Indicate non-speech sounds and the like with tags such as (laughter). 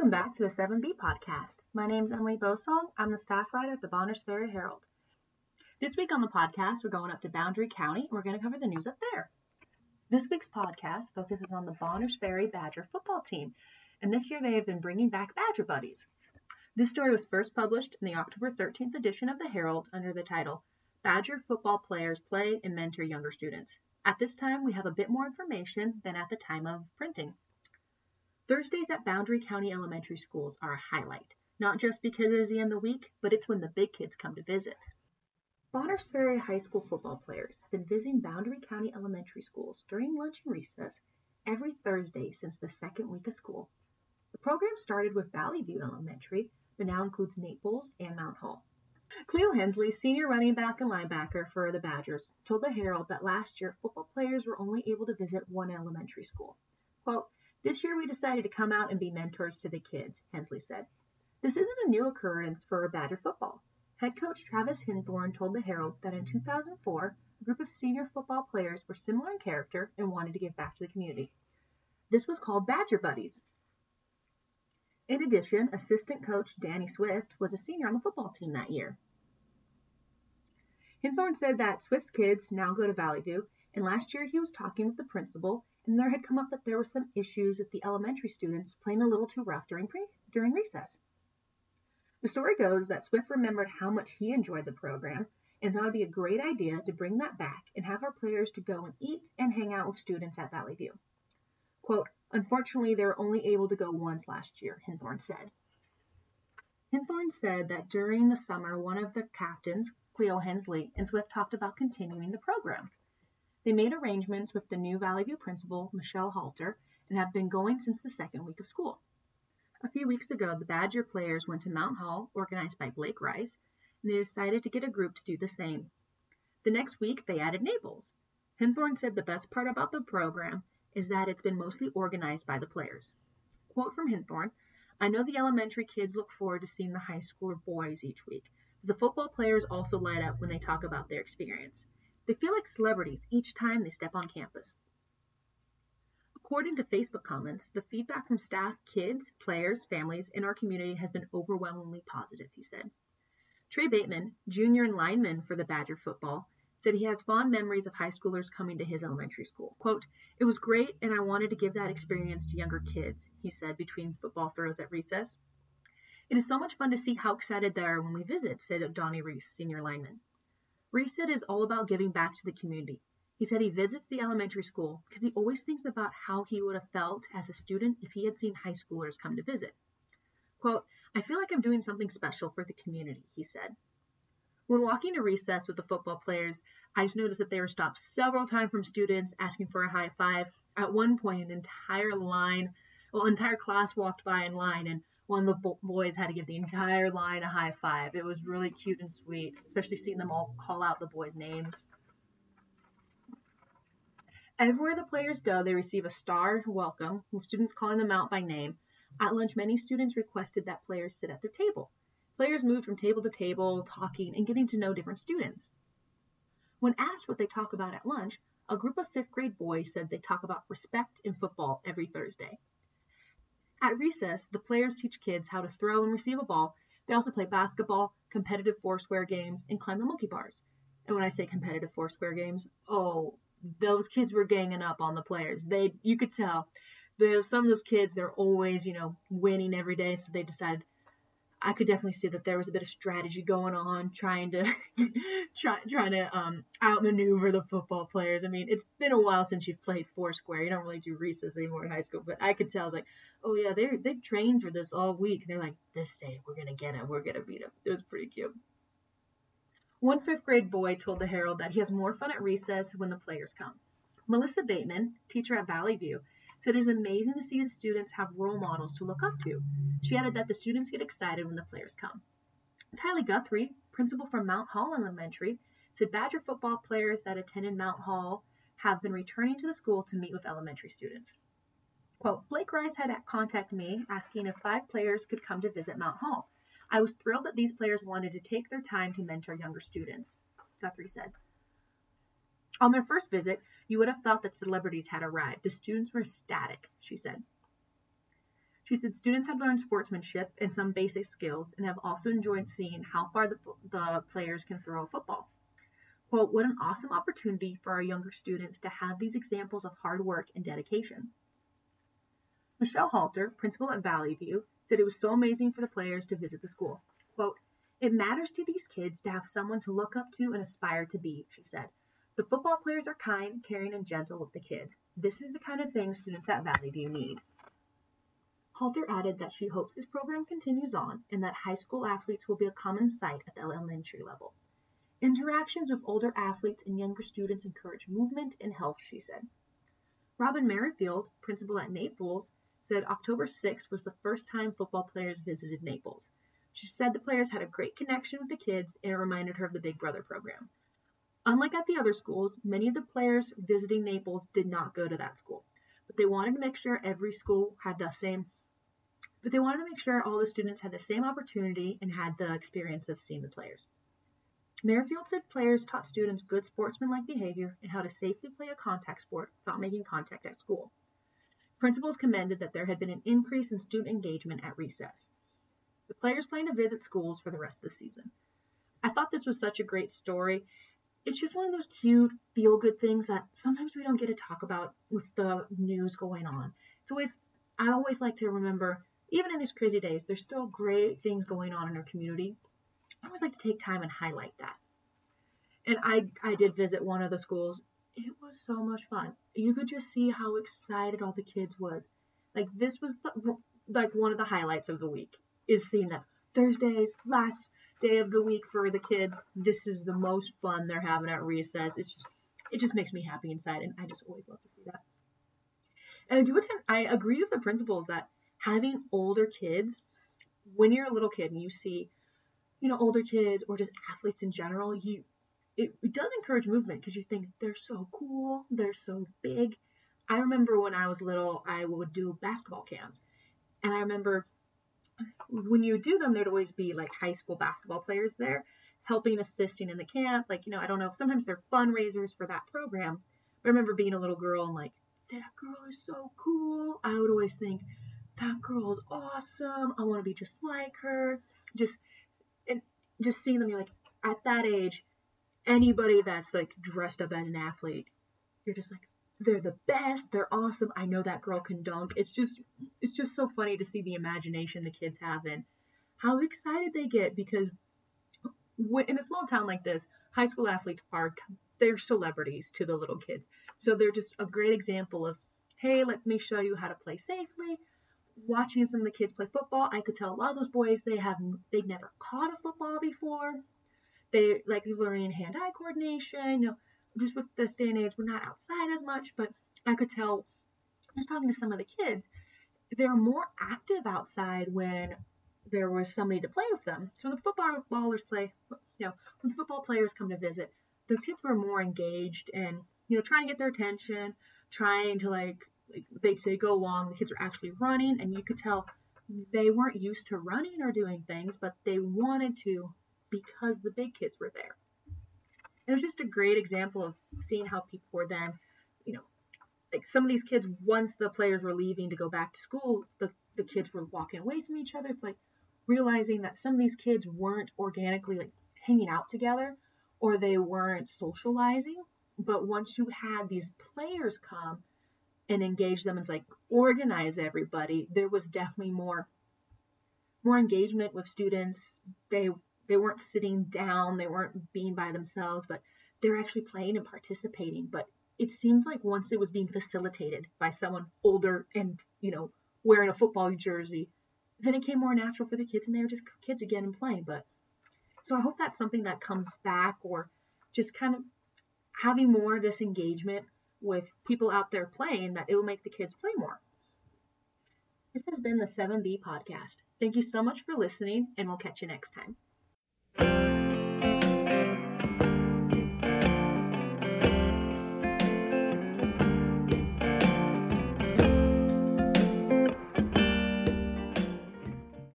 Welcome back to the 7B podcast. My name is Emily Bosong. I'm the staff writer at the Bonners Ferry Herald. This week on the podcast, we're going up to Boundary County and we're going to cover the news up there. This week's podcast focuses on the Bonners Ferry Badger football team, and this year they have been bringing back Badger Buddies. This story was first published in the October 13th edition of the Herald under the title Badger Football Players Play and Mentor Younger Students. At this time, we have a bit more information than at the time of printing. Thursdays at Boundary County Elementary Schools are a highlight, not just because it is the end of the week, but it's when the big kids come to visit. Bonners Ferry High School football players have been visiting Boundary County Elementary Schools during lunch and recess every Thursday since the second week of school. The program started with Valley View Elementary, but now includes Naples and Mount Hall. Cleo Hensley, senior running back and linebacker for the Badgers, told the Herald that last year football players were only able to visit one elementary school. Quote, this year we decided to come out and be mentors to the kids, Hensley said. This isn't a new occurrence for Badger football. Head coach Travis Hinthorn told the Herald that in 2004, a group of senior football players were similar in character and wanted to give back to the community. This was called Badger Buddies. In addition, assistant coach Danny Swift was a senior on the football team that year. Hinthorn said that Swift's kids now go to Valley View, and last year he was talking with the principal and there had come up that there were some issues with the elementary students playing a little too rough during, pre- during recess. The story goes that Swift remembered how much he enjoyed the program and thought it'd be a great idea to bring that back and have our players to go and eat and hang out with students at Valley View. Quote, Unfortunately, they were only able to go once last year, Hinthorn said. Hinthorn said that during the summer, one of the captains, Cleo Hensley, and Swift talked about continuing the program. They made arrangements with the new Valley View principal, Michelle Halter, and have been going since the second week of school. A few weeks ago, the Badger players went to Mount Hall, organized by Blake Rice, and they decided to get a group to do the same. The next week, they added Naples. Hinthorn said the best part about the program is that it's been mostly organized by the players. Quote from Hinthorn I know the elementary kids look forward to seeing the high school boys each week. The football players also light up when they talk about their experience. They feel like celebrities each time they step on campus. According to Facebook comments, the feedback from staff, kids, players, families in our community has been overwhelmingly positive, he said. Trey Bateman, junior and lineman for the Badger football, said he has fond memories of high schoolers coming to his elementary school. Quote, It was great and I wanted to give that experience to younger kids, he said between football throws at recess. It is so much fun to see how excited they are when we visit, said Donnie Reese, senior lineman. Reese is all about giving back to the community. He said he visits the elementary school because he always thinks about how he would have felt as a student if he had seen high schoolers come to visit. Quote, I feel like I'm doing something special for the community, he said. When walking to recess with the football players, I just noticed that they were stopped several times from students asking for a high five. At one point, an entire line, well, entire class walked by in line, and one of the boys had to give the entire line a high five. It was really cute and sweet, especially seeing them all call out the boys' names. Everywhere the players go, they receive a star welcome, with students calling them out by name. At lunch, many students requested that players sit at their table. Players moved from table to table, talking and getting to know different students. When asked what they talk about at lunch, a group of fifth grade boys said they talk about respect in football every Thursday. At recess, the players teach kids how to throw and receive a ball. They also play basketball, competitive foursquare games, and climb the monkey bars. And when I say competitive foursquare games, oh, those kids were ganging up on the players. They, you could tell, the, some of those kids, they're always, you know, winning every day. So they decided, I could definitely see that there was a bit of strategy going on, trying to (laughs) try, trying to um, outmaneuver the football players. I mean, it's been a while since you've played Foursquare. You don't really do recess anymore in high school, but I could tell like, oh yeah, they they've trained for this all week. They're like, this day we're gonna get him, we're gonna beat him. It was pretty cute. One fifth grade boy told the Herald that he has more fun at recess when the players come. Melissa Bateman, teacher at Valley View, said it is amazing to see the students have role models to look up to. She added that the students get excited when the players come. Kylie Guthrie, principal from Mount Hall Elementary, said Badger football players that attended Mount Hall have been returning to the school to meet with elementary students. Quote, Blake Rice had contacted me asking if five players could come to visit Mount Hall. I was thrilled that these players wanted to take their time to mentor younger students, Guthrie said. On their first visit, you would have thought that celebrities had arrived. The students were ecstatic, she said. She said students had learned sportsmanship and some basic skills and have also enjoyed seeing how far the, the players can throw a football. Quote, what an awesome opportunity for our younger students to have these examples of hard work and dedication. Michelle Halter, principal at Valley View, said it was so amazing for the players to visit the school. Quote, it matters to these kids to have someone to look up to and aspire to be, she said. The football players are kind, caring, and gentle with the kids. This is the kind of thing students at Valley View need. Halter added that she hopes this program continues on and that high school athletes will be a common sight at the elementary level. Interactions with older athletes and younger students encourage movement and health, she said. Robin Merrifield, principal at Naples, said October 6th was the first time football players visited Naples. She said the players had a great connection with the kids and it reminded her of the Big Brother program. Unlike at the other schools, many of the players visiting Naples did not go to that school, but they wanted to make sure every school had the same but they wanted to make sure all the students had the same opportunity and had the experience of seeing the players. Merrifield said players taught students good sportsmanlike behavior and how to safely play a contact sport without making contact at school. Principals commended that there had been an increase in student engagement at recess. The players plan to visit schools for the rest of the season. I thought this was such a great story. It's just one of those cute, feel good things that sometimes we don't get to talk about with the news going on. It's always, I always like to remember, even in these crazy days, there's still great things going on in our community I always like to take time and highlight that. And I, I did visit one of the schools. It was so much fun. You could just see how excited all the kids was. Like this was the, like one of the highlights of the week is seeing that Thursdays, last day of the week for the kids. This is the most fun they're having at recess. It's just it just makes me happy inside, and I just always love to see that. And I do attend. I agree with the principals that having older kids, when you're a little kid and you see you know, older kids or just athletes in general, you it, it does encourage movement because you think they're so cool, they're so big. I remember when I was little, I would do basketball camps, and I remember when you do them, there'd always be like high school basketball players there helping, assisting in the camp. Like, you know, I don't know sometimes they're fundraisers for that program. But I remember being a little girl and like, that girl is so cool. I would always think, that girl is awesome. I want to be just like her. Just and just seeing them, you're like, at that age, anybody that's like dressed up as an athlete, you're just like, they're the best, they're awesome. I know that girl can dunk. It's just, it's just so funny to see the imagination the kids have and how excited they get because in a small town like this, high school athletes are they're celebrities to the little kids. So they're just a great example of, hey, let me show you how to play safely watching some of the kids play football, I could tell a lot of those boys they have they've never caught a football before. They like learning hand-eye coordination. You know, just with this day and age, we're not outside as much, but I could tell just talking to some of the kids, they're more active outside when there was somebody to play with them. So when the footballers play, you know, when the football players come to visit, the kids were more engaged and you know trying to get their attention, trying to like like they'd say go along, the kids were actually running, and you could tell they weren't used to running or doing things, but they wanted to because the big kids were there. It was just a great example of seeing how people were then, you know, like some of these kids, once the players were leaving to go back to school, the, the kids were walking away from each other. It's like realizing that some of these kids weren't organically like hanging out together or they weren't socializing. But once you had these players come, and engage them and like organize everybody, there was definitely more more engagement with students. They they weren't sitting down, they weren't being by themselves, but they were actually playing and participating. But it seemed like once it was being facilitated by someone older and, you know, wearing a football jersey, then it came more natural for the kids and they were just kids again and playing. But so I hope that's something that comes back or just kind of having more of this engagement with people out there playing that it will make the kids play more. This has been the 7B podcast. Thank you so much for listening, and we'll catch you next time thank you